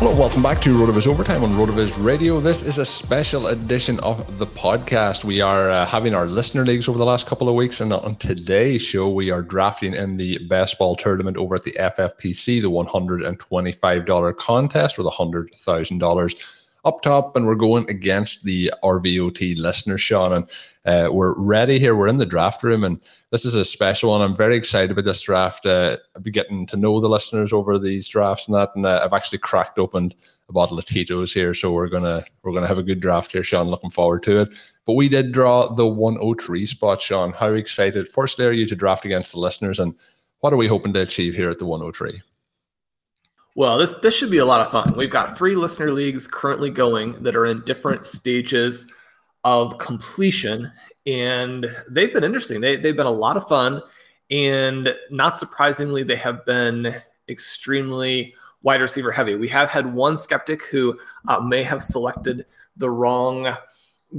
Hello, welcome back to RotoViz Overtime on RotoViz Radio. This is a special edition of the podcast. We are uh, having our listener leagues over the last couple of weeks, and on today's show, we are drafting in the best ball tournament over at the FFPC, the $125 contest with $100,000 up top, and we're going against the RVOT listeners, Sean. And uh, we're ready here. We're in the draft room, and this is a special one. I'm very excited about this draft. Uh, I've been getting to know the listeners over these drafts and that, and uh, I've actually cracked open a bottle of Tito's here, so we're gonna we're gonna have a good draft here, Sean. Looking forward to it. But we did draw the 103 spot, Sean. How excited? Firstly, are you to draft against the listeners, and what are we hoping to achieve here at the 103? Well, this this should be a lot of fun. We've got three listener leagues currently going that are in different stages of completion, and they've been interesting. They they've been a lot of fun, and not surprisingly, they have been extremely wide receiver heavy. We have had one skeptic who uh, may have selected the wrong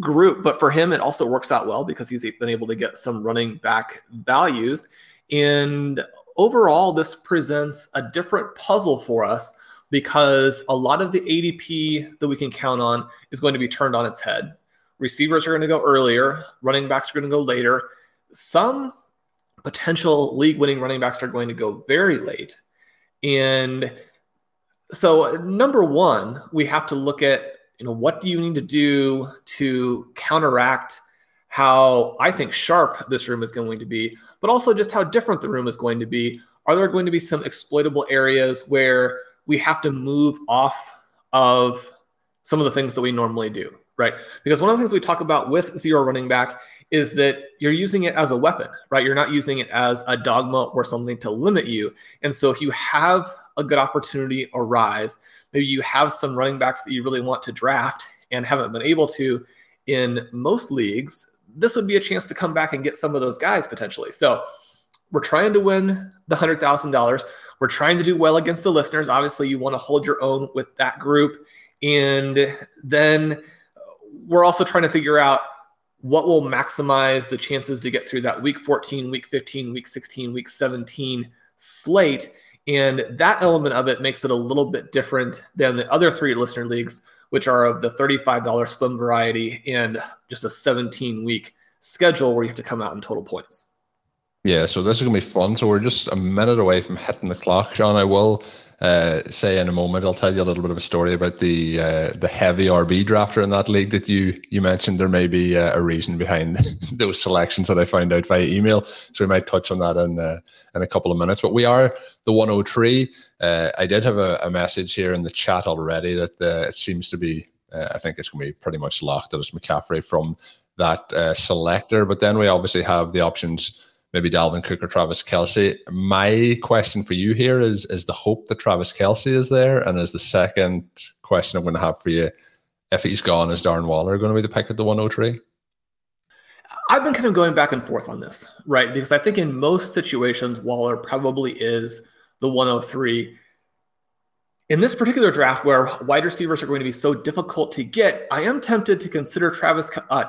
group, but for him, it also works out well because he's been able to get some running back values. And overall, this presents a different puzzle for us because a lot of the ADP that we can count on is going to be turned on its head. Receivers are going to go earlier, running backs are going to go later. Some potential league winning running backs are going to go very late. And so number 1, we have to look at, you know, what do you need to do to counteract how I think sharp this room is going to be, but also just how different the room is going to be. Are there going to be some exploitable areas where we have to move off of some of the things that we normally do, right? Because one of the things we talk about with zero running back is that you're using it as a weapon, right? You're not using it as a dogma or something to limit you. And so if you have a good opportunity arise, maybe you have some running backs that you really want to draft and haven't been able to in most leagues, this would be a chance to come back and get some of those guys potentially. So we're trying to win the hundred thousand dollars. We're trying to do well against the listeners. Obviously, you want to hold your own with that group, and then we're also trying to figure out what will maximize the chances to get through that week 14, week 15, week 16, week 17 slate. And that element of it makes it a little bit different than the other three listener leagues which are of the $35 slim variety and just a 17 week schedule where you have to come out in total points. Yeah, so this is going to be fun. So we're just a minute away from hitting the clock, Sean. I will uh, say in a moment. I'll tell you a little bit of a story about the uh, the heavy RB drafter in that league that you you mentioned. There may be uh, a reason behind those selections that I found out via email, so we might touch on that in uh, in a couple of minutes. But we are the 103. Uh, I did have a, a, message here in the chat already that it seems to be. I think it's going to be pretty much locked that it's McCaffrey from that selector. But then we obviously have the options maybe Dalvin Cook or Travis Kelce. My question for you here is is the hope that Travis Kelce is there? And is the second question I'm going to have for you, if he's gone, is Darren Waller going to be the pick at the 103? I've been kind of going back and forth on this, right? Because I think in most situations, Waller probably is the 103. In this particular draft, where wide receivers are going to be so difficult to get, I am tempted to consider Travis. Uh,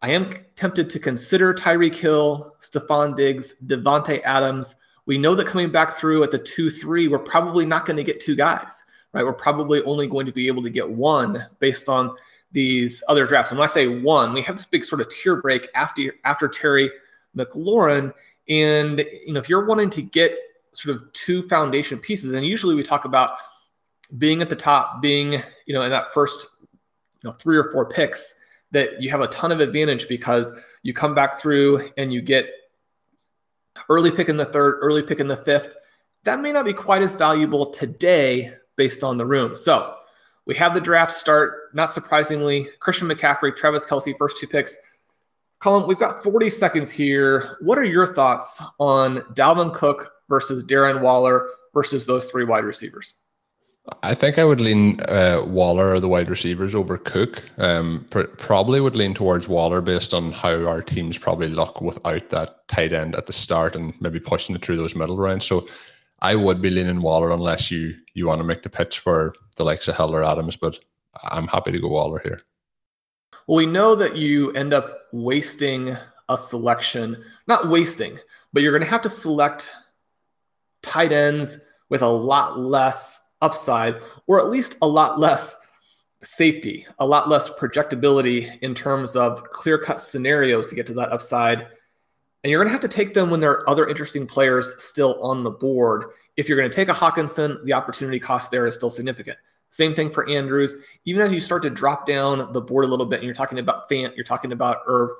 I am tempted to consider Tyreek Hill, Stefon Diggs, Davante Adams. We know that coming back through at the two three, we're probably not going to get two guys, right? We're probably only going to be able to get one based on these other drafts. And when I say one, we have this big sort of tier break after after Terry McLaurin. And you know, if you're wanting to get sort of two foundation pieces, and usually we talk about being at the top, being you know in that first you know three or four picks, that you have a ton of advantage because you come back through and you get early pick in the third, early pick in the fifth. That may not be quite as valuable today based on the room. So we have the draft start. Not surprisingly, Christian McCaffrey, Travis Kelce, first two picks. Colin, we've got 40 seconds here. What are your thoughts on Dalvin Cook versus Darren Waller versus those three wide receivers? I think I would lean uh, Waller or the wide receivers over Cook. Um, pr- probably would lean towards Waller based on how our teams probably look without that tight end at the start and maybe pushing it through those middle rounds. So I would be leaning Waller unless you you want to make the pitch for the likes of Hill or Adams, but I'm happy to go Waller here. Well, we know that you end up wasting a selection, not wasting, but you're going to have to select tight ends with a lot less upside, or at least a lot less safety, a lot less projectability in terms of clear cut scenarios to get to that upside. And you're going to have to take them when there are other interesting players still on the board. If you're going to take a Hockenson, the opportunity cost there is still significant. Same thing for Andrews. Even as you start to drop down the board a little bit, and you're talking about Fant, you're talking about Irv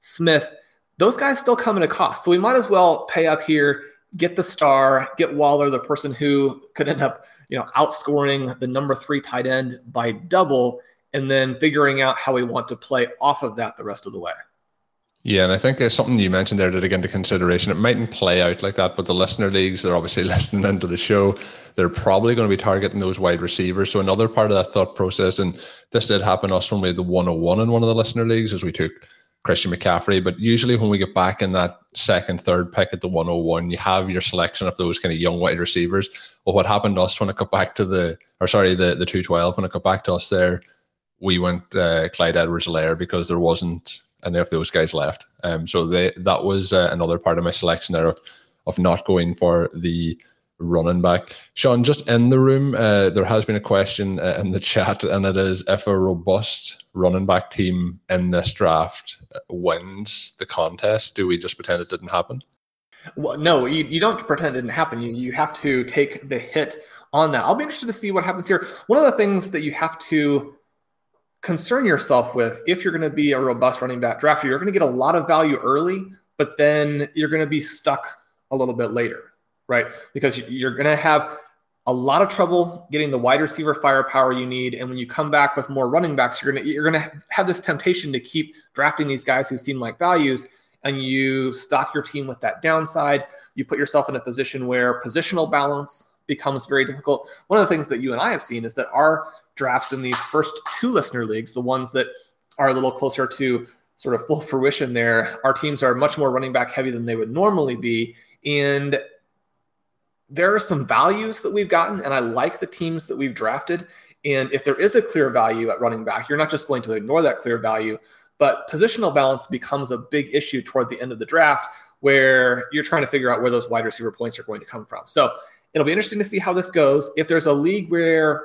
Smith, those guys still come at a cost. So we might as well pay up here, get the star, get Waller, the person who could end up, you know, outscoring the number three tight end by double, and then figuring out how we want to play off of that the rest of the way. Yeah, and I think there's something you mentioned there to take into consideration. It mightn't play out like that, but the listener leagues, they're obviously listening into the show. They're probably going to be targeting those wide receivers. So another part of that thought process, and this did happen us when we had the 101 in one of the listener leagues, as we took Christian McCaffrey. But usually when we get back in that second, third pick at the 101, you have your selection of those kind of young wide receivers. Well, what happened to us when it got back to the, or sorry, the, the 212, when it got back to us there, we went uh, Clyde Edwards-Helaire because there wasn't any of those guys left. Um, so they that was uh, another part of my selection there of of not going for the running back. Sean, just in the room, uh, there has been a question uh, in the chat, and it is if a robust running back team in this draft wins the contest, do we just pretend it didn't happen? Well, no, you, you don't pretend it didn't happen. You, you have to take the hit on that. I'll be interested to see what happens here. One of the things that you have to concern yourself with if you're going to be a robust running back drafter. You're going to get a lot of value early, but then you're going to be stuck a little bit later, right? Because you're going to have a lot of trouble getting the wide receiver firepower you need, and when you come back with more running backs, you're going to you're to have this temptation to keep drafting these guys who seem like values, and you stock your team with that downside. You put yourself in a position where positional balance becomes very difficult. One of the things that you and I have seen is that our drafts in these first two listener leagues, the ones that are a little closer to sort of full fruition there, our teams are much more running back heavy than they would normally be. And there are some values that we've gotten, and I like the teams that we've drafted. And if there is a clear value at running back, you're not just going to ignore that clear value, but positional balance becomes a big issue toward the end of the draft where you're trying to figure out where those wide receiver points are going to come from. So it'll be interesting to see how this goes. If there's a league where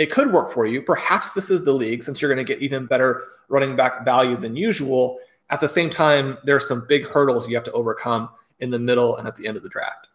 it could work for you. Perhaps this is the league since you're going to get even better running back value than usual. At the same time, there are some big hurdles you have to overcome in the middle and at the end of the draft.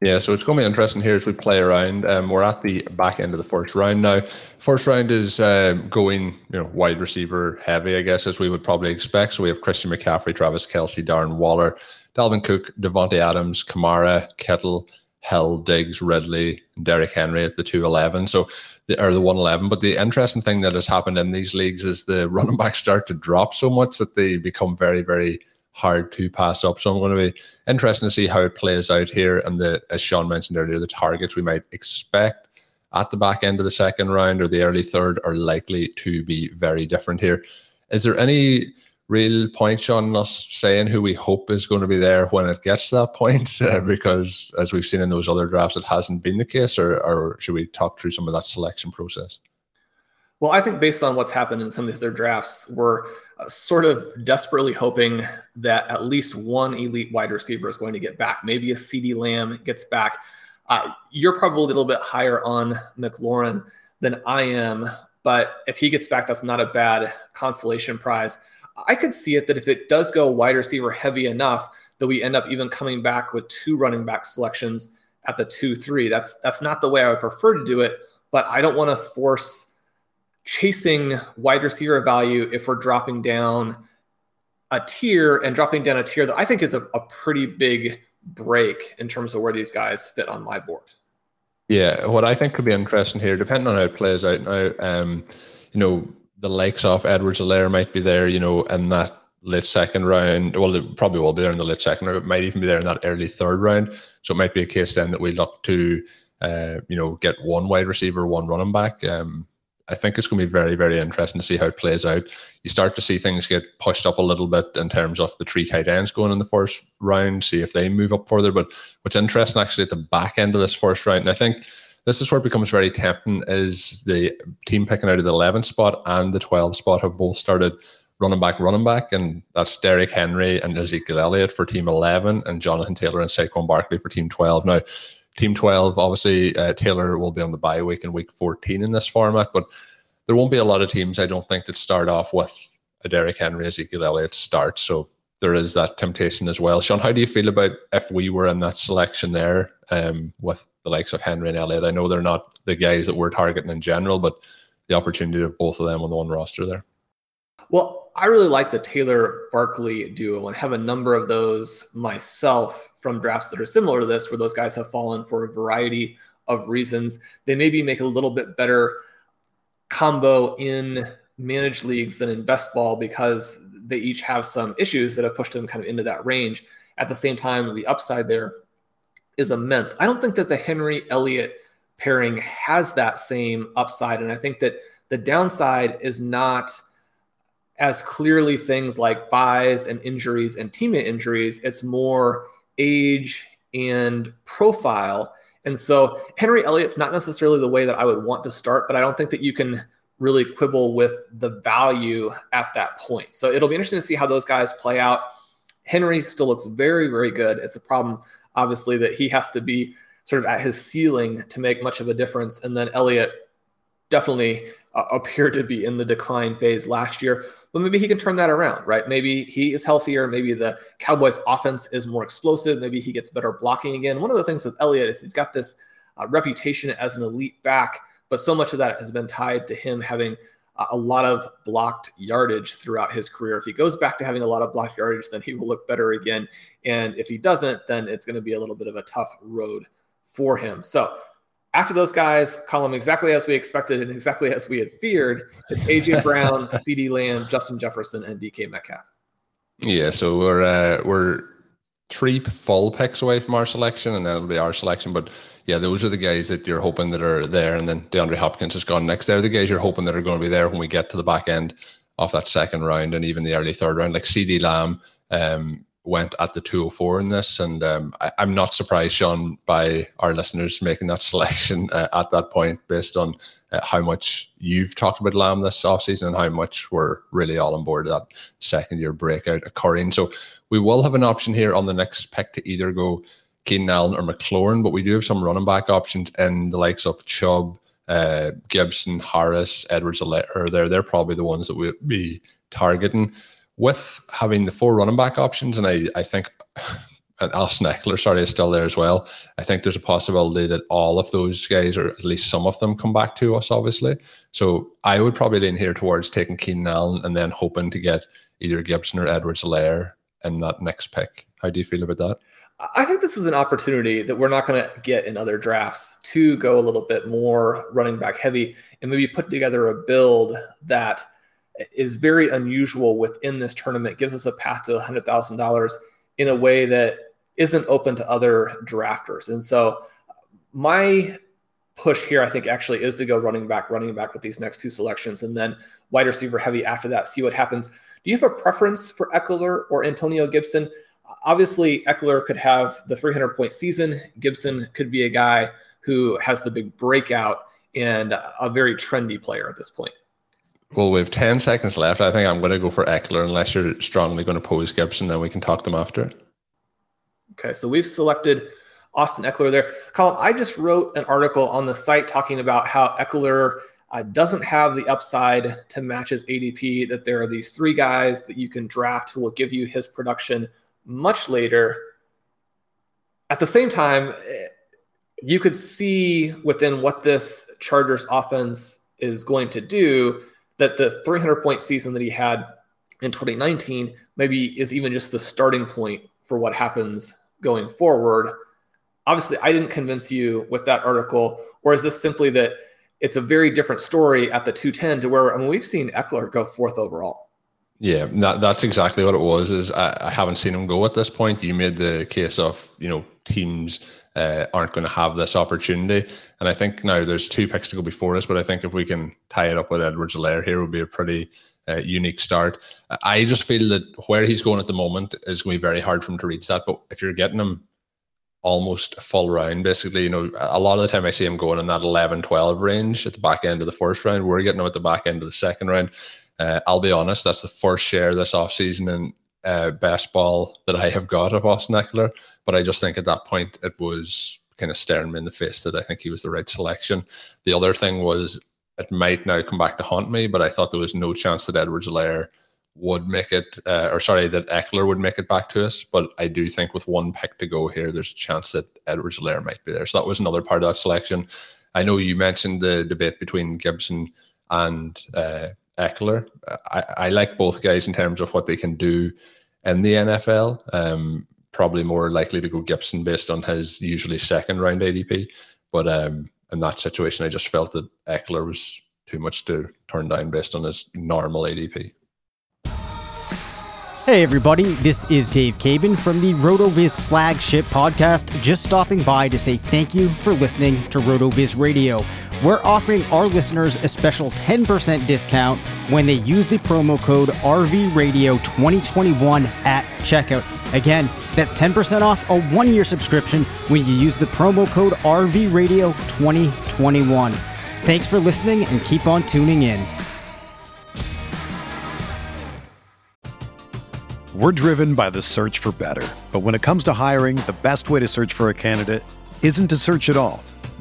Yeah, so it's going to be interesting here as we play around. Um, we're at the back end of the first round now. First round is um, going, you know, wide receiver heavy, I guess, as we would probably expect. So we have Christian McCaffrey, Travis Kelce, Darren Waller, Dalvin Cook, Davante Adams, Kamara, Kittle, Hill, Diggs, Ridley, Derrick Henry at the 211. So, the, or the 111. But the interesting thing that has happened in these leagues is the running backs start to drop so much that they become very, very hard to pass up. So, I'm going to be interesting to see how it plays out here. And the, as Sean mentioned earlier, the targets we might expect at the back end of the second round or the early third are likely to be very different here. Is there any real point on us saying who we hope is going to be there when it gets to that point? Uh, because as we've seen in those other drafts, it hasn't been the case, or, or should we talk through some of that selection process? Well, I think based on what's happened in some of their drafts, we're uh, sort of desperately hoping that at least one elite wide receiver is going to get back. Maybe a CeeDee Lamb gets back. Uh, you're probably a little bit higher on McLaurin than I am, but if he gets back, that's not a bad consolation prize. I could see it that if it does go wide receiver heavy enough that we end up even coming back with two running back selections at the two three. That's that's not the way I would prefer to do it, but I don't want to force chasing wide receiver value if we're dropping down a tier and dropping down a tier that I think is a, a pretty big break in terms of where these guys fit on my board. Yeah, what I think could be interesting here, depending on how it plays out now, um, you know, the likes of Edwards-Helaire might be there, you know, in that late second round. Well, it probably will be there in the late second round. It might even be there in that early third round. So it might be a case then that we look to, uh, you know, get one wide receiver, one running back. Um, I think it's going to be very, very interesting to see how it plays out. You start to see things get pushed up a little bit in terms of the three tight ends going in the first round, see if they move up further. But what's interesting actually at the back end of this first round, and I think this is where it becomes very tempting, is the team picking out of the 11th spot and the 12th spot have both started running back, running back, and that's Derrick Henry and Ezekiel Elliott for team 11 and Jonathan Taylor and Saquon Barkley for team 12. Now, Team 12, obviously, uh, Taylor will be on the bye week in week 14 in this format, but there won't be a lot of teams, I don't think, that start off with a Derrick Henry, Ezekiel Elliott start. So there is that temptation as well. Sean, how do you feel about if we were in that selection there um, with the likes of Henry and Elliott? I know they're not the guys that we're targeting in general, but the opportunity of both of them on the one roster there. Well, I really like the Taylor Barkley duo and have a number of those myself from drafts that are similar to this, where those guys have fallen for a variety of reasons. They maybe make a little bit better combo in managed leagues than in best ball because they each have some issues that have pushed them kind of into that range. At the same time, the upside there is immense. I don't think that the Henry Elliott pairing has that same upside. And I think that the downside is not as clearly things like byes and injuries and teammate injuries. It's more age and profile. And so Henry Elliott's not necessarily the way that I would want to start, but I don't think that you can really quibble with the value at that point. So it'll be interesting to see how those guys play out. Henry still looks very, very good. It's a problem, obviously, that he has to be sort of at his ceiling to make much of a difference. And then Elliott definitely uh, appeared to be in the decline phase last year but maybe he can turn that around, right? Maybe he is healthier. Maybe the Cowboys offense is more explosive. Maybe he gets better blocking again. One of the things with Elliott is he's got this uh, reputation as an elite back, but so much of that has been tied to him having a lot of blocked yardage throughout his career. If he goes back to having a lot of blocked yardage, then he will look better again. And if he doesn't, then it's going to be a little bit of a tough road for him. So after those guys, call them exactly as we expected and exactly as we had feared. It's AJ Brown, CeeDee Lamb, Justin Jefferson, and DK Metcalf. Yeah, so we're uh, we're three full picks away from our selection, and then it'll be our selection. But yeah, those are the guys that you're hoping that are there, and then DeAndre Hopkins has gone next. They're the guys you're hoping that are going to be there when we get to the back end of that second round and even the early third round, like CeeDee Lamb. Um, went at the 204 in this. And um, I, am not surprised, Sean, by our listeners making that selection uh, at that point based on uh, how much you've talked about Lamb this offseason and how much we're really all on board that second year breakout occurring. So we will have an option here on the next pick to either go Keenan Allen or McLaurin, but we do have some running back options in the likes of Chubb. Uh, Gibson, Harris, Edwards, are there. They're probably the ones that we'll be targeting with having the four running back options, and I, I think and Austin Ekeler, sorry, is still there as well. I think there's a possibility that all of those guys, or at least some of them, come back to us, obviously. So I would probably lean here towards taking Keenan Allen and then hoping to get either Gibson or Edwards-Helaire in that next pick. How do you feel about that? I think this is an opportunity that we're not going to get in other drafts to go a little bit more running back heavy and maybe put together a build that is very unusual within this tournament, gives us a path to $100,000 in a way that isn't open to other drafters. And so my push here, I think, actually is to go running back, running back with these next two selections, and then wide receiver heavy after that, see what happens. Do you have a preference for Ekeler or Antonio Gibson? Obviously, Ekeler could have the 300 point season. Gibson could be a guy who has the big breakout and a very trendy player at this point. Well, we have 10 seconds left. I think I'm going to go for Ekeler unless you're strongly going to pose Gibson, then we can talk them after. Okay, so we've selected Austin Ekeler there. Colin, I just wrote an article on the site talking about how Ekeler uh, doesn't have the upside to match his ADP, that there are these three guys that you can draft who will give you his production much later. At the same time, eh, you could see within what this Chargers offense is going to do that the 300 point season that he had in 2019 maybe is even just the starting point for what happens going forward. Obviously, I didn't convince you with that article, or is this simply that it's a very different story at the 210 to where I mean we've seen Ekeler go fourth overall. Yeah, that, that's exactly what it was. Is I, I, haven't seen him go at this point. You made the case of you know teams uh, aren't going to have this opportunity, and I think now there's two picks to go before us. But I think if we can tie it up with Edwards-Helaire here, would be a pretty uh, unique start. I just feel that where he's going at the moment is going to be very hard for him to reach that. But if you're getting him almost a full round, basically, you know, a lot of the time I see him going in that 11, 12 range at the back end of the first round. We're getting him at the back end of the second round. Uh, I'll be honest, that's the first share this offseason in uh, best ball that I have got of Austin Ekeler. But I just think at that point it was kind of staring me in the face that I think he was the right selection. The other thing was it might now come back to haunt me, but I thought there was no chance that Edwards-Helaire would make it, uh, or sorry, that Ekeler would make it back to us. But I do think with one pick to go here, there's a chance that Edwards-Helaire might be there. So that was another part of that selection. I know you mentioned the debate between Gibson and uh, Ekeler. I, I like both guys in terms of what they can do in the NFL. Um, probably more likely to go Gibson based on his usually second round ADP. But um, in that situation, I just felt that Ekeler was too much to turn down based on his normal ADP. Hey everybody, this is Dave Caban from the RotoViz flagship podcast, just stopping by to say thank you for listening to RotoViz Radio. We're offering our listeners a special 10% discount when they use the promo code RVRadio2021 at checkout. Again, that's 10% off a one year subscription when you use the promo code RVRadio2021. Thanks for listening and keep on tuning in. We're driven by the search for better. But when it comes to hiring, the best way to search for a candidate isn't to search at all.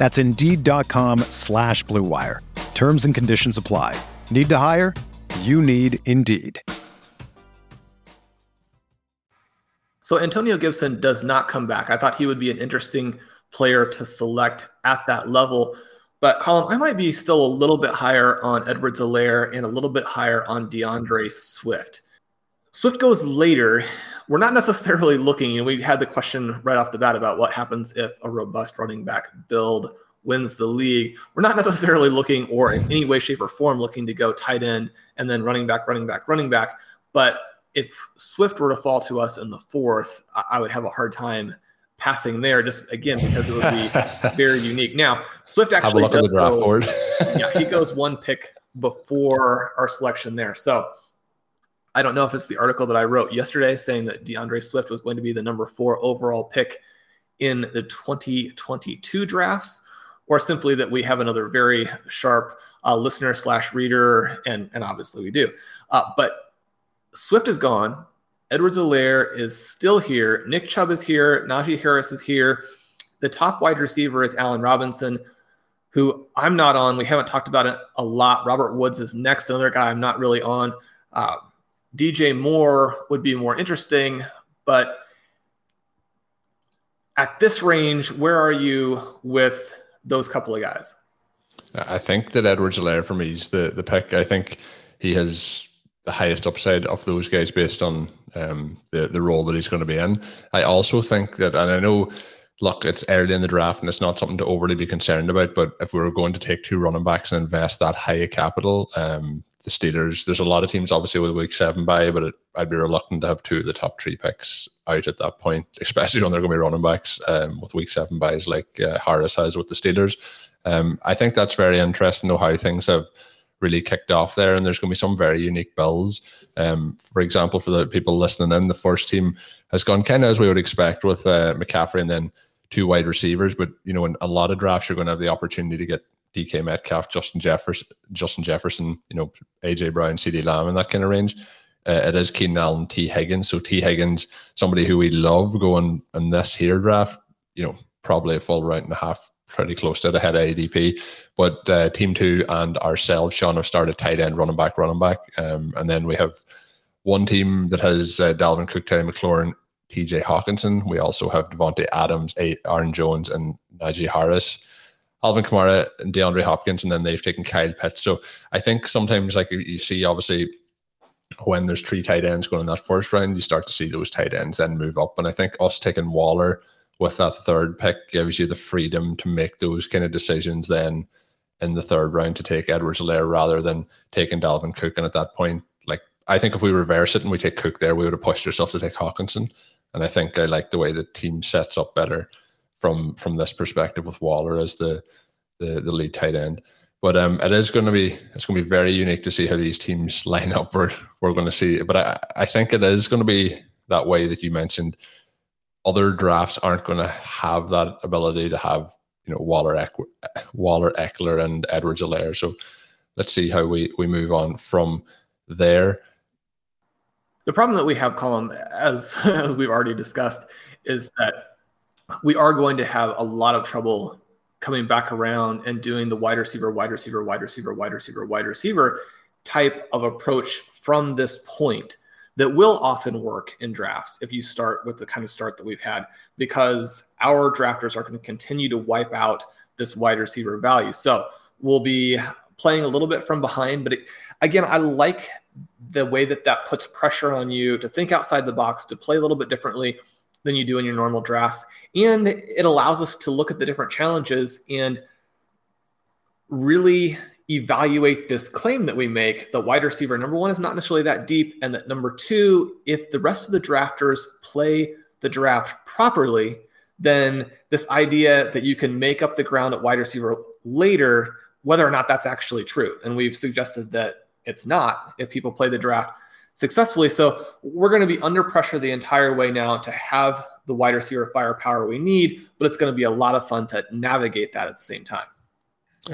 That's Indeed.com slash BlueWire. Terms and conditions apply. Need to hire? You need Indeed. So Antonio Gibson does not come back. I thought he would be an interesting player to select at that level. But Colin, I might be still a little bit higher on Edwards-Helaire and a little bit higher on DeAndre Swift. Swift goes later. We're not necessarily looking, and we had the question right off the bat about what happens if a robust running back build wins the league. We're not necessarily looking, or in any way, shape, or form, looking to go tight end and then running back, running back, running back. But if Swift were to fall to us in the fourth, I would have a hard time passing there, just again because it would be very unique. Now, Swift actually does go, yeah, he goes one pick before our selection there. So I don't know if it's the article that I wrote yesterday saying that DeAndre Swift was going to be the number four overall pick in the 2022 drafts, or simply that we have another very sharp uh, listener slash reader, and and obviously we do. Uh, but Swift is gone. Edwards-Helaire is still here. Nick Chubb is here. Najee Harris is here. the top wide receiver is Allen Robinson, who I'm not on. We haven't talked about it a lot. Robert Woods is next, another guy I'm not really on. Uh, DJ Moore would be more interesting, but at this range, where are you with those couple of guys? I think that Edwards-Helaire for me is the the pick. I think he has the highest upside of those guys based on um, the the role that he's going to be in. I also think that, and I know, look, it's early in the draft and it's not something to overly be concerned about. But if we were going to take two running backs and invest that high a capital, um, the Steelers, there's a lot of teams obviously with week seven by, but it, I'd be reluctant to have two of the top three picks out at that point, especially when they're going to be running backs um, with week seven byes like uh, Harris has with the Steelers. Um, I think that's very interesting, though, how things have really kicked off there, and there's going to be some very unique builds. Um, for example, for the people listening in, the first team has gone kind of as we would expect with uh, McCaffrey and then two wide receivers. But you know, in a lot of drafts, you're going to have the opportunity to get DK Metcalf, Justin Jefferson, Justin Jefferson, you know, AJ Brown, CeeDee Lamb, and that kind of range. Uh, it is Keenan Allen, Tee Higgins. So Tee Higgins, somebody who we love going in this here draft, you know, probably a full round and a half, pretty close to the head of ADP. But uh, team two and ourselves, Sean, have started tight end, running back, running back. Um, and then we have one team that has uh, Dalvin Cook, Terry McLaurin, TJ Hockenson. We also have Davante Adams, Aaron Jones, and Najee Harris. Alvin Kamara and DeAndre Hopkins, and then they've taken Kyle Pitts. So I think sometimes, like you see, obviously, when there's three tight ends going in that first round, you start to see those tight ends then move up. And I think us taking Waller with that third pick gives you the freedom to make those kind of decisions then in the third round to take Edwards-Helaire rather than taking Dalvin Cook. And at that point, like I think if we reverse it and we take Cook there, we would have pushed ourselves to take Hockenson. And I think I like the way the team sets up better from from this perspective with Waller as the the, the lead tight end. But um, it is going to be it's going to be very unique to see how these teams line up. We're we're going to see, but I I think it is going to be that way that you mentioned. Other drafts aren't going to have that ability to have you know Waller, Eck- Waller, Ekeler, and Edwards-Helaire. So let's see how we we move on from there. The problem that we have, Colm, as, as we've already discussed, is that we are going to have a lot of trouble coming back around and doing the wide receiver, wide receiver, wide receiver, wide receiver, wide receiver type of approach from this point that will often work in drafts if you start with the kind of start that we've had because our drafters are going to continue to wipe out this wide receiver value. So we'll be playing a little bit from behind, but it, again, I like the way that that puts pressure on you to think outside the box, to play a little bit differently than you do in your normal drafts. And it allows us to look at the different challenges and really evaluate this claim that we make that wide receiver number one is not necessarily that deep. And that number two, if the rest of the drafters play the draft properly, then this idea that you can make up the ground at wide receiver later, whether or not that's actually true. And we've suggested that it's not if people play the draft successfully. So we're going to be under pressure the entire way now to have the wide receiver firepower we need, but it's going to be a lot of fun to navigate that at the same time.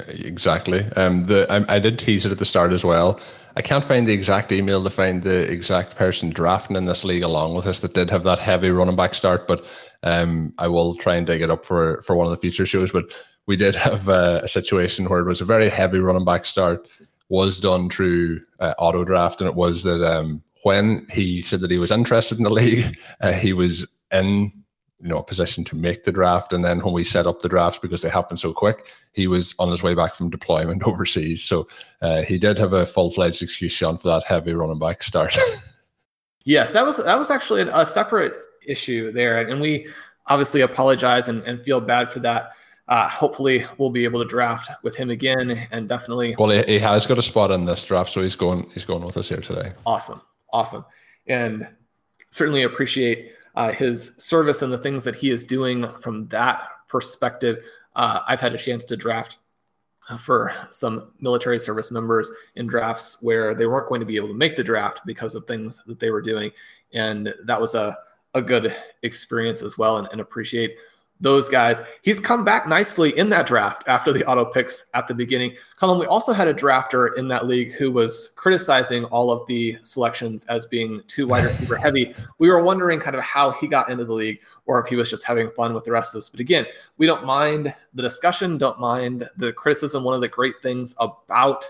Exactly. Um, the I, I, did tease it at the start as well. I can't find the exact email to find the exact person drafting in this league along with us that did have that heavy running back start, but um, I will try and dig it up for for one of the future shows. But we did have a, a situation where it was a very heavy running back start was done through uh, auto draft, and it was that um, when he said that he was interested in the league, uh, he was in you know a position to make the draft, and then when we set up the drafts because they happened so quick, he was on his way back from deployment overseas. So uh, he did have a full fledged excuse, Sean, for that heavy running back start. yes, that was that was actually a separate issue there, and we obviously apologize and, and feel bad for that uh, hopefully we'll be able to draft with him again and definitely well he, he, has got a spot in this draft so he's going he's going with us here today. Awesome. Awesome. And certainly appreciate uh, his service and the things that he is doing from that perspective. Uh, i've had a chance to draft for some military service members in drafts where they weren't going to be able to make the draft because of things that they were doing. And that was a, a good experience as well and, and appreciate those guys. He's come back nicely in that draft after the auto picks at the beginning. Colm, we also had a drafter in that league who was criticizing all of the selections as being too wide receiver heavy. We were wondering kind of how he got into the league. or if he was just having fun with the rest of us. But again, we don't mind the discussion, don't mind the criticism. One of the great things about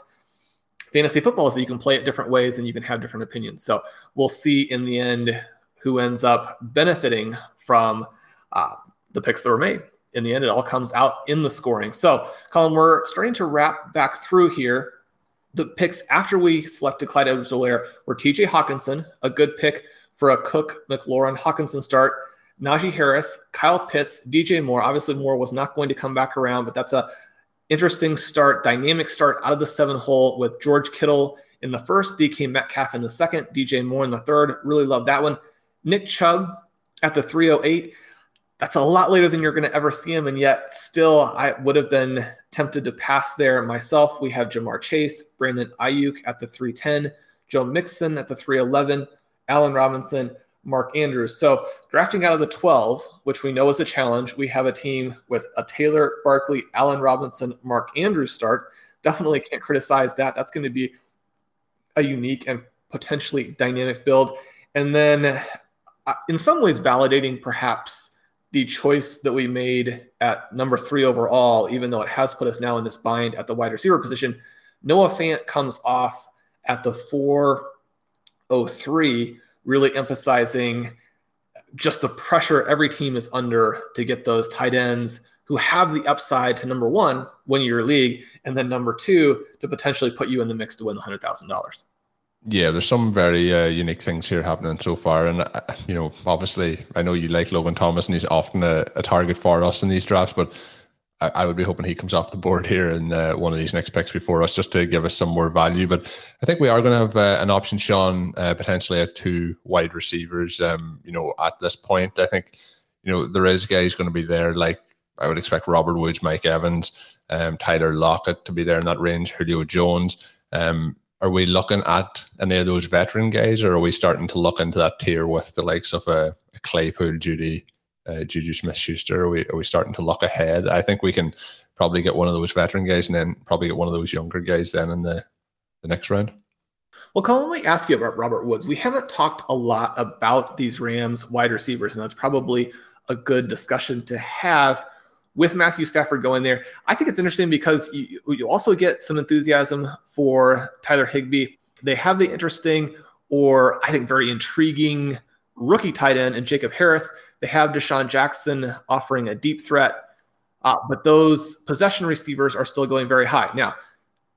fantasy football is that you can play it different ways and you can have different opinions. So we'll see in the end who ends up benefiting from uh, the picks that were made. In the end, it all comes out in the scoring. So, Colin, we're starting to wrap back through here. The picks after we selected Clyde edwards were TJ Hockenson, a good pick for a Cook McLaurin Hockenson start. Najee Harris, Kyle Pitts, DJ Moore. Obviously, Moore was not going to come back around, but that's a interesting start, dynamic start out of the seven hole with George Kittle in the first, DK Metcalf in the second, DJ Moore in the third. Really love that one. Nick Chubb at the 308. That's a lot later than you're going to ever see him, and yet still, I would have been tempted to pass there myself. We have Ja'Marr Chase, Brandon Aiyuk at the 310, Joe Mixon at the 311, Allen Robinson, Mark Andrews. So drafting out of the 12, which we know is a challenge, we have a team with a Taylor Barkley, Allen Robinson, Mark Andrews start. Definitely can't criticize that. That's going to be a unique and potentially dynamic build. And then, uh, in some ways, validating perhaps the choice that we made at number three overall, even though it has put us now in this bind at the wide receiver position. Noah Fant comes off at the 403 really emphasizing just the pressure every team is under to get those tight ends who have the upside to number one, win your league, and then number two, to potentially put you in the mix to win the $100,000. Yeah, there's some very uh, unique things here happening so far. And, uh, you know, obviously, I know you like Logan Thomas and he's often a, a target for us in these drafts, but I, I, would be hoping he comes off the board here in uh, one of these next picks before us just to give us some more value. But I think we are going to have uh, an option, Sean, uh, potentially at two wide receivers. Um, you know, at this point, I think, you know, there is guys going to be there like I would expect Robert Woods, Mike Evans, um, Tyler Lockett to be there in that range, Julio Jones. Um, are we looking at any of those veteran guys, or are we starting to look into that tier with the likes of a, a Claypool, Jeudy, uh, JuJu Smith-Schuster? Are we, are we starting to look ahead? I think we can probably get one of those veteran guys and then probably get one of those younger guys then in the, the next round. Well, Colin, let me ask you about Robert Woods. We haven't talked a lot about these Rams wide receivers, and that's probably a good discussion to have with Matthew Stafford going there. I think it's interesting because you, you also get some enthusiasm for Tyler Higbee. They have the interesting or I think very intriguing rookie tight end and Jacob Harris. They have DeSean Jackson offering a deep threat, uh, but those possession receivers are still going very high. Now,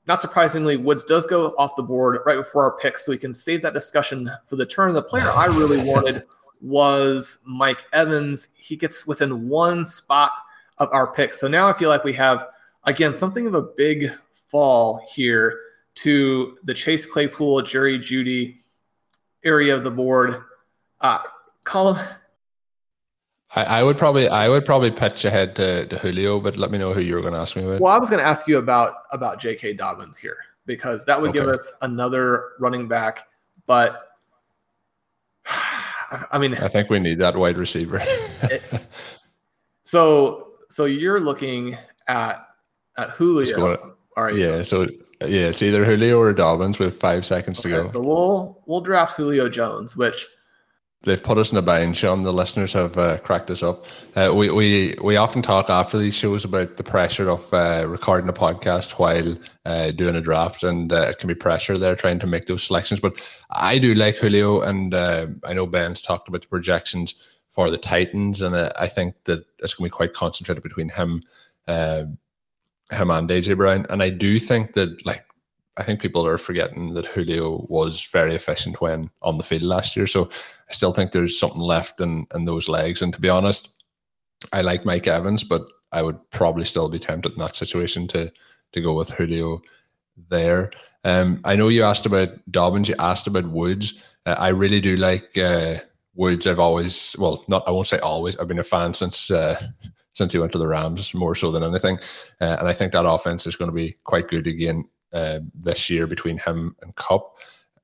not surprisingly, Woods does go off the board right before our pick, so we can save that discussion for the turn. The player I really wanted was Mike Evans. He gets within one spot of our picks. So now I feel like we have, again, something of a big fall here to the Chase Claypool, Jerry Jeudy area of the board. Uh, Colin, I, I, would probably I would probably pitch ahead to, to Julio, but let me know who you were going to ask me about. Well, I was going to ask you about about J.K. Dobbins here because that would okay. give us another running back. But I mean, I think we need that wide receiver. it, so so you're looking at at Julio. All right. Yeah. So yeah, it's either Julio or Dobbins with five seconds okay, to go. So we'll we'll draft Julio Jones, which they've put us in a bind, Sean. The listeners have uh, cracked us up. Uh, we, we we often talk after these shows about the pressure of uh, recording a podcast while uh, doing a draft, and uh, it can be pressure there trying to make those selections. But I do like Julio, and uh, I know Ben's talked about the projections for the Titans, and I think that it's going to be quite concentrated between him, him and AJ Brown. And I do think that like I think people are forgetting that Julio was very efficient when on the field last year. So I still think there's something left in, in those legs. And to be honest, I like Mike Evans, but I would probably still be tempted in that situation to to go with Julio there. Um, I know you asked about Dobbins, you asked about Woods. Uh, I really do like uh, Woods. I've always, well, not I won't say always. I've been a fan since uh, since he went to the Rams, more so than anything. Uh, and I think that offense is going to be quite good again uh, this year between him and Kupp.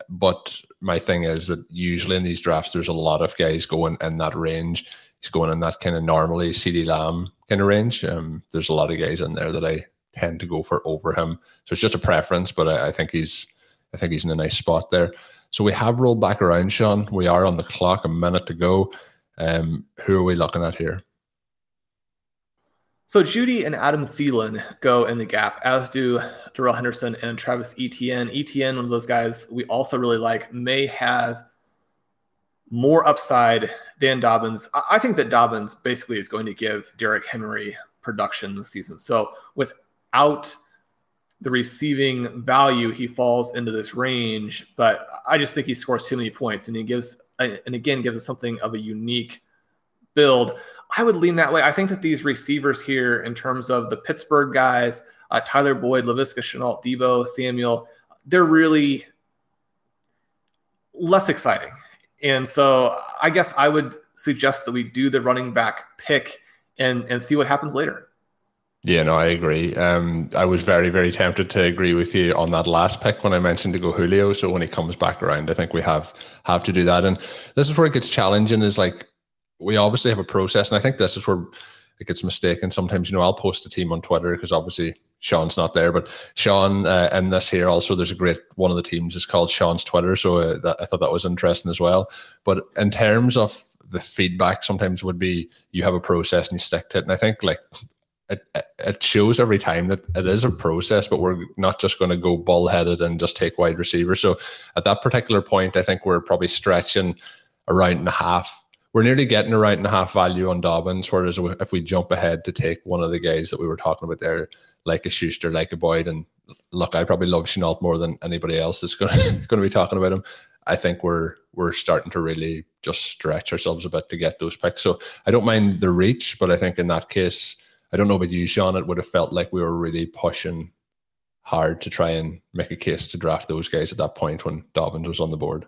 But my thing is that usually in these drafts, there's a lot of guys going in that range. He's going in that kind of normally CeeDee Lamb kind of range. Um, there's a lot of guys in there that I tend to go for over him. So it's just a preference, but I, I think he's I think he's in a nice spot there. So we have rolled back around, Sean. We are on the clock, a minute to go. Um, who are we looking at here? So Jeudy and Adam Thielen go in the gap, as do Darrell Henderson and Travis Etienne. Etienne, one of those guys we also really like, may have more upside than Dobbins. I think that Dobbins basically is going to give Derrick Henry production this season. So without the receiving value, he falls into this range. But I just think he scores too many points, and he gives, and again, gives us something of a unique build. I would lean that way. I think that these receivers here, in terms of the Pittsburgh guys, uh, Tyler Boyd, Laviska Shenault, Deebo Samuel, they're really less exciting. And so I guess I would suggest that we do the running back pick and and see what happens later. Yeah, no, I agree. Um, I was very, very tempted to agree with you on that last pick when I mentioned to go Julio. So when he comes back around, I think we have have to do that. And this is where it gets challenging. Is like we obviously have a process, and I think this is where it gets mistaken. Sometimes, you know, I'll post a team on Twitter because obviously Sean's not there, but Sean uh, in this here also there's a great one of the teams is called Sean's Twitter, so uh, that, I thought that was interesting as well. But in terms of the feedback, sometimes would be you have a process and you stick to it, and I think like it, it shows every time that it is a process, but we're not just going to go bullheaded and just take wide receivers. So at that particular point, I think we're probably stretching a round and a half we're nearly getting a round and a half value on Dobbins. Whereas if we jump ahead to take one of the guys that we were talking about there, like a Schuster, like a Boyd, and look, I probably love Shenault more than anybody else that's going to going to be talking about him. I think we're we're starting to really just stretch ourselves a bit to get those picks. So I don't mind the reach, but I think in that case, I don't know about you, Sean. It would have felt like we were really pushing hard to try and make a case to draft those guys at that point when Dobbins was on the board.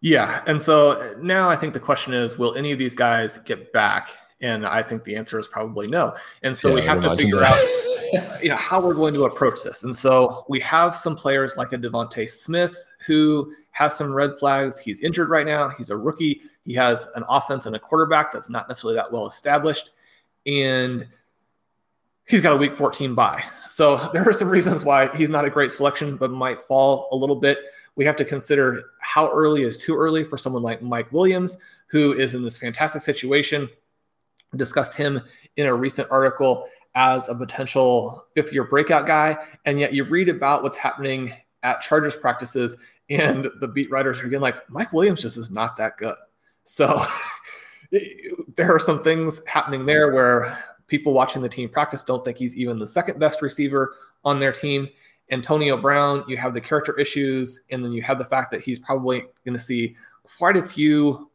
Yeah. And so now I think the question is will any of these guys get back? And I think the answer is probably no. And so yeah, we have to figure that. out you know how we're going to approach this. And so we have some players like a DeVonta Smith who has some red flags. He's injured right now. He's a rookie. He has an offense and a quarterback that's not necessarily that well established. And he's got a week 14 bye. So there are some reasons why he's not a great selection, but might fall a little bit we have to consider how early is too early for someone like Mike Williams, who is in this fantastic situation. Discussed him in a recent article as a potential fifth year breakout guy. And yet you read about what's happening at Chargers practices, and the beat writers are again like, Mike Williams just is not that good. So there are some things happening there where people watching the team practice don't think he's even the second best receiver on their team. Antonio Brown, you have the character issues, and then you have the fact that he's probably going to see quite a few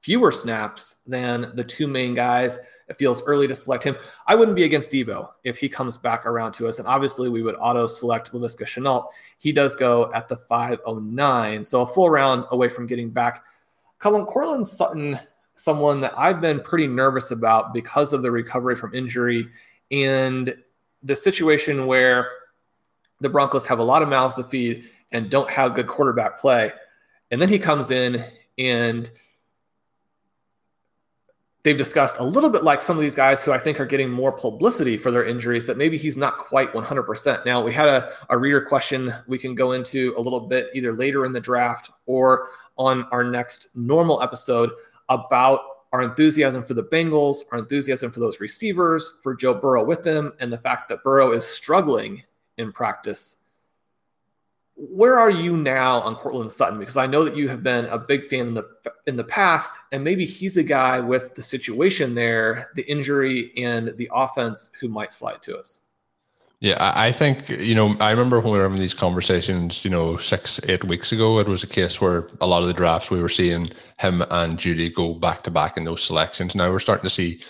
fewer snaps than the two main guys. It feels early to select him. I wouldn't be against Deebo if he comes back around to us. And obviously, we would auto select Laviska Shenault. He does go at the 509. So a full round away from getting back. Colin Courtland Sutton, someone that I've been pretty nervous about because of the recovery from injury and the situation where the Broncos have a lot of mouths to feed and don't have good quarterback play. And then he comes in and they've discussed a little bit like some of these guys who I think are getting more publicity for their injuries that maybe he's not quite 100%. Now, we had a, a reader question we can go into a little bit either later in the draft or on our next normal episode about our enthusiasm for the Bengals, our enthusiasm for those receivers, for Joe Burrow with them, and the fact that Burrow is struggling in practice. Where are you now on Courtland Sutton? Because I know that you have been a big fan in the in the past, and maybe he's a guy with the situation there, the injury and the offense who might slide to us. Yeah, I think, you know, I remember when we were having these conversations, you know, six, eight weeks ago, it was a case where a lot of the drafts we were seeing him and Jeudy go back to back in those selections. Now we're starting to see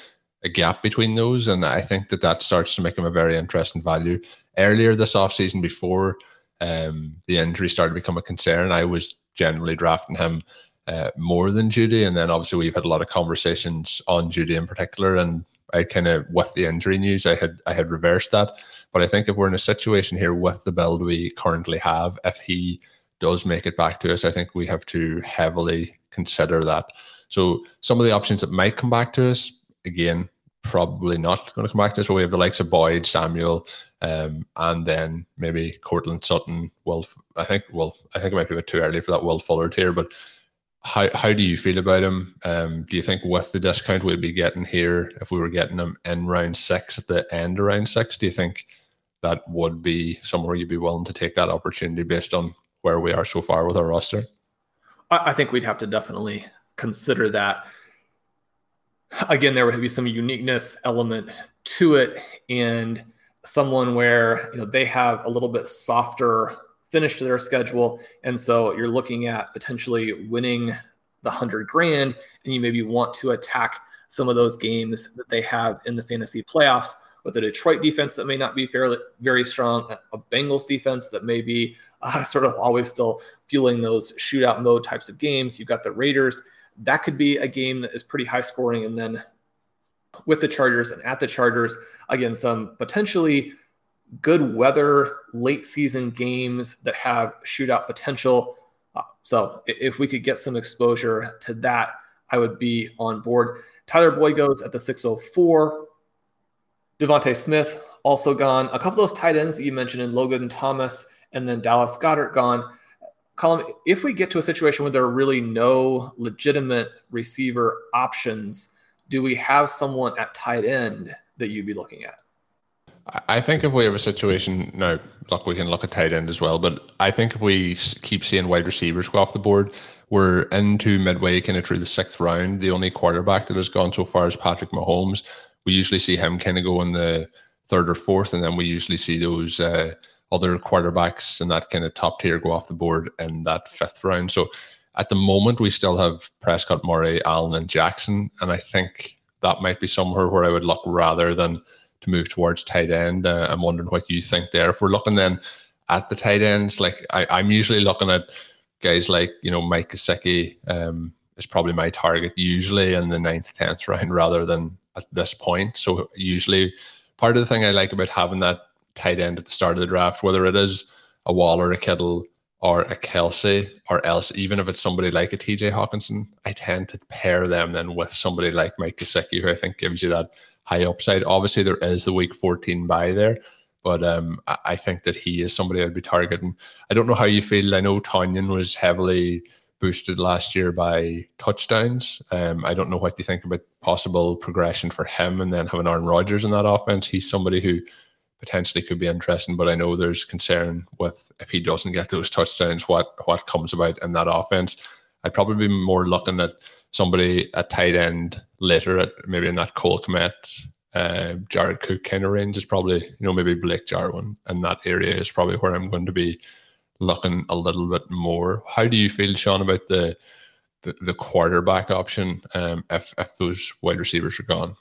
a gap between those. And I think that that starts to make him a very interesting value earlier this offseason before um, the injury started to become a concern, I was generally drafting him uh, more than Jeudy. And then obviously we've had a lot of conversations on Jeudy in particular. And I kind of with the injury news, I had I had reversed that. But I think if we're in a situation here with the build we currently have, if he does make it back to us, I think we have to heavily consider that. So some of the options that might come back to us, again, probably not going to come back to us, but we have the likes of Boyd, Samuel, um, and then maybe Courtland Sutton. Well, I think well, I think it might be a bit too early for that Will Fuller here, but how how do you feel about him? Um, do you think with the discount we'd be getting here, if we were getting him in round six at the end of round six, do you think that would be somewhere you'd be willing to take that opportunity based on where we are so far with our roster? I think we'd have to definitely consider that. Again, there would be some uniqueness element to it, and someone where you know they have a little bit softer finish to their schedule, and so you're looking at potentially winning the hundred grand, and you maybe want to attack some of those games that they have in the fantasy playoffs with a Detroit defense that may not be fairly very strong, a Bengals defense that may be uh, sort of always still fueling those shootout mode types of games. You've got the Raiders. That could be a game that is pretty high scoring. And then with the Chargers and at the Chargers, again, some potentially good weather late season games that have shootout potential. Uh, so if we could get some exposure to that, I would be on board. Tyler Boyd goes at the 604. DeVonta Smith also gone. A couple of those tight ends that you mentioned in Logan Thomas and then Dallas Goedert gone. Colin, if we get to a situation where there are really no legitimate receiver options, do we have someone at tight end that you'd be looking at? I think if we have a situation no, look, we can look at tight end as well, but I think if we keep seeing wide receivers go off the board, we're into midway, kind of through the sixth round. The only quarterback that has gone so far is Patrick Mahomes. We usually see him kind of go in the third or fourth, and then we usually see those uh, other quarterbacks and that kind of top tier go off the board in that fifth round. So at the moment, we still have Prescott, Murray, Allen, and Jackson, and I think that might be somewhere where I would look rather than to move towards tight end. Uh, I'm wondering what you think there. If we're looking then at the tight ends, like I, am usually looking at guys like you know Mike Gesicki um, is probably my target usually in the ninth, tenth round rather than at this point. So usually part of the thing I like about having that tight end at the start of the draft, whether it is a Waller, a Kittle, or a Kelce or else even if it's somebody like a TJ Hockenson, I tend to pair them then with somebody like Mike Gesicki, who I think gives you that high upside. Obviously, there is the week 14 bye there, but um, I think that he is somebody I'd be targeting. I don't know how you feel. I know Tonyan was heavily boosted last year by touchdowns. Um, I don't know what you think about possible progression for him and then having Aaron Rodgers in that offense. He's somebody who potentially could be interesting. But I know there's concern with if he doesn't get those touchdowns, what what comes about in that offense. I'd probably be more looking at somebody at tight end later, at maybe in that Cole Kmet, uh, Jared Cook kind of range is probably you know maybe Blake Jarwin, and that area is probably where I'm going to be looking a little bit more. How do you feel, Sean, about the the, the quarterback option um, if if those wide receivers are gone?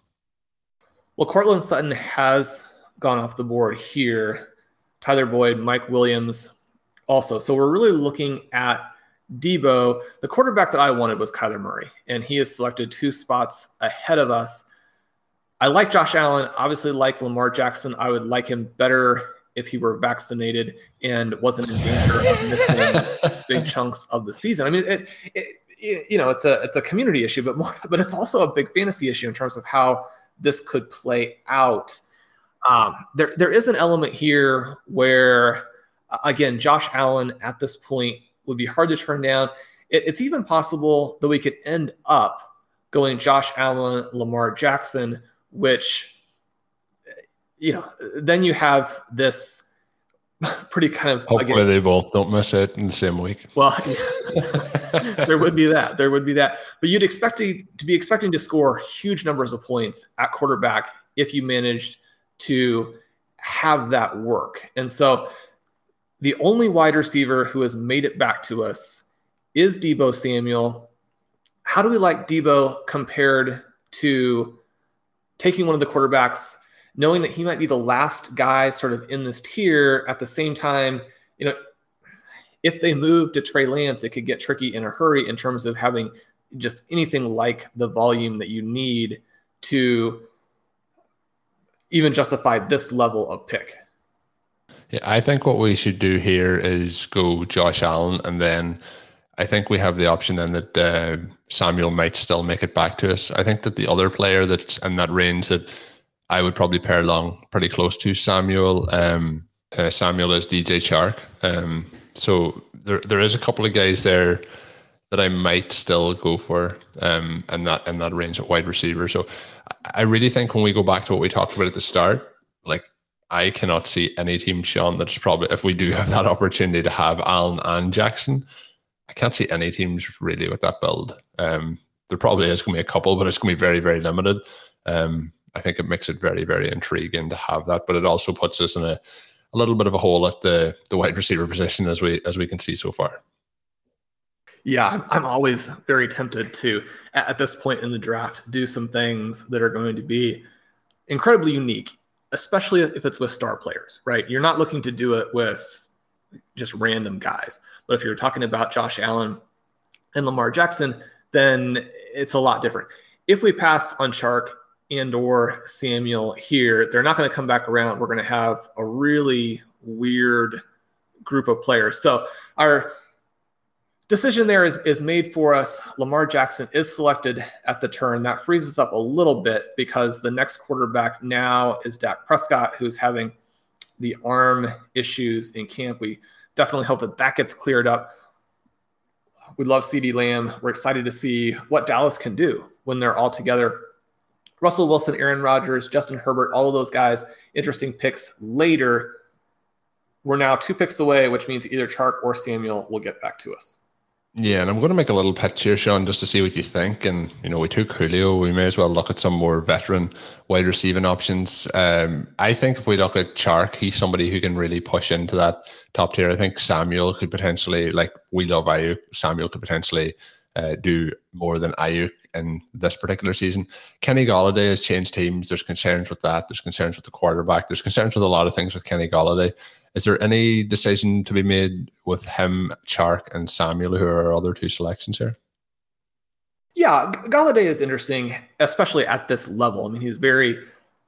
Well, Courtland Sutton has gone off the board here. Tyler Boyd, Mike Williams also. So we're really looking at Deebo. The quarterback that I wanted was Kyler Murray, and he is selected two spots ahead of us. I like Josh Allen, obviously like Lamar Jackson. I would like him better if he were vaccinated and wasn't in danger of missing big chunks of the season. I mean, it, it, it, you know, it's a it's a community issue, but more, but it's also a big fantasy issue in terms of how this could play out. Um, there, there is an element here where, again, Josh Allen at this point would be hard to turn down. It, it's even possible that we could end up going Josh Allen, Lamar Jackson, which, you know, then you have this pretty kind of. Hopefully, again, they both don't miss it in the same week. Well, there would be that. There would be that. But you'd expect to, to be expecting to score huge numbers of points at quarterback if you managed to have that work. And so the only wide receiver who has made it back to us is Deebo Samuel. How do we like Deebo compared to taking one of the quarterbacks, knowing that he might be the last guy sort of in this tier at the same time, you know, if they move to Trey Lance, it could get tricky in a hurry in terms of having just anything like the volume that you need to even justify this level of pick. Yeah, I think what we should do here is go Josh Allen, and then I think we have the option then that uh, Samuel might still make it back to us. I think that the other player that's in that range that I would probably pair along pretty close to Samuel. Um, uh, Samuel is DJ Chark. Um, so there there is a couple of guys there that I might still go for um, and that in that range of wide receiver. So I really think when we go back to what we talked about at the start, like I cannot see any team, Sean, that's probably if we do have that opportunity to have Allen and Jackson, I can't see any teams really with that build. Um, there probably is going to be a couple, but it's going to be very, very limited. Um, I think it makes it very, very intriguing to have that, but it also puts us in a, a little bit of a hole at the the wide receiver position as we as we can see so far. Yeah, I'm always very tempted to, at this point in the draft, do some things that are going to be incredibly unique, especially if it's with star players, right? You're not looking to do it with just random guys. But if you're talking about Josh Allen and Lamar Jackson, then it's a lot different. If we pass on Chark and or Samuel here, they're not going to come back around. We're going to have a really weird group of players. So our decision there is, is made for us. Lamar Jackson is selected at the turn. That frees us up a little bit because the next quarterback now is Dak Prescott, who's having the arm issues in camp. We definitely hope that that gets cleared up. We love CeeDee Lamb. We're excited to see what Dallas can do when they're all together. Russell Wilson, Aaron Rodgers, Justin Herbert, all of those guys, interesting picks later. We're now two picks away, which means either Chark or Samuel will get back to us. Yeah, and I'm going to make a little pitch here, Sean, just to see what you think. And you know, we took Julio. We may as well look at some more veteran wide receiving options. Um, I think if we look at Chark, he's somebody who can really push into that top tier. I think Samuel could potentially, like we love Aiyuk, Samuel could potentially uh, do more than Aiyuk in this particular season. Kenny Golladay has changed teams. There's concerns with that. There's concerns with the quarterback. There's concerns with a lot of things with Kenny Golladay. Is there any decision to be made with him, Chark, and Samuel, who are our other two selections here? Yeah, Golladay is interesting, especially at this level. I mean, he's very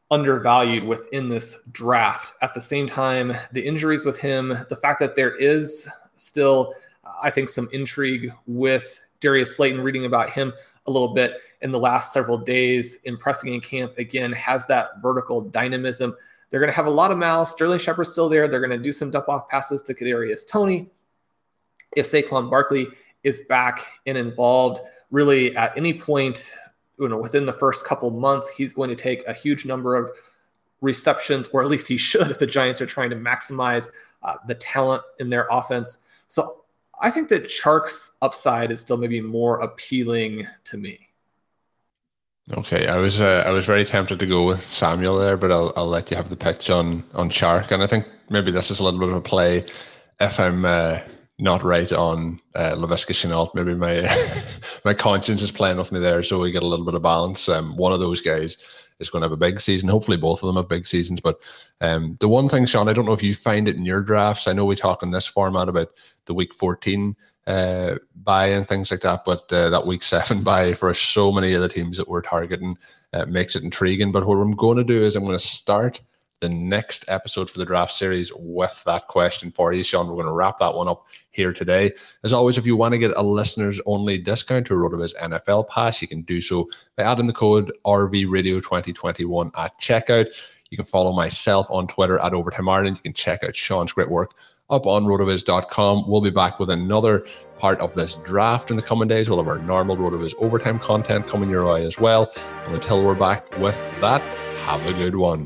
undervalued within this draft. At the same time, the injuries with him, the fact that there is still, I think, some intrigue with Darius Slayton, reading about him a little bit in the last several days, impressing in camp again, has that vertical dynamism. They're going to have a lot of mouths. Sterling Shepard's still there. They're going to do some dump off passes to Kadarius Toney. If Saquon Barkley is back and involved, really at any point, you know, within the first couple months, he's going to take a huge number of receptions, or at least he should, if the Giants are trying to maximize uh, the talent in their offense. So I think that Chark's upside is still maybe more appealing to me. Okay, I was uh, I was very tempted to go with Samuel there, but I'll I'll let you have the pitch on on Chark, and I think maybe this is a little bit of a play. If I'm uh, not right on uh, Laviska Shenault, maybe my my conscience is playing with me there, so we get a little bit of balance. Um, one of those guys is going to have a big season. Hopefully, both of them have big seasons. But um, the one thing, Sean, I don't know if you find it in your drafts. I know we talk in this format about the week 14 uh, bye and things like that. But uh, that week seven bye for so many of the teams that we're targeting uh, makes it intriguing. But what I'm going to do is I'm going to start the next episode for the draft series with that question for you, Sean. We're going to wrap that one up here today. As always, if you want to get a listeners only discount to RotoViz NFL Pass, you can do so by adding the code RV Radio 2021 at checkout. You can follow myself on Twitter at Overtime Ireland. You can check out Sean's great work up on rotoviz.com. We'll be back with another part of this draft in the coming days. We'll have our normal Rotoviz overtime content coming your way as well. And until we're back with that, have a good one.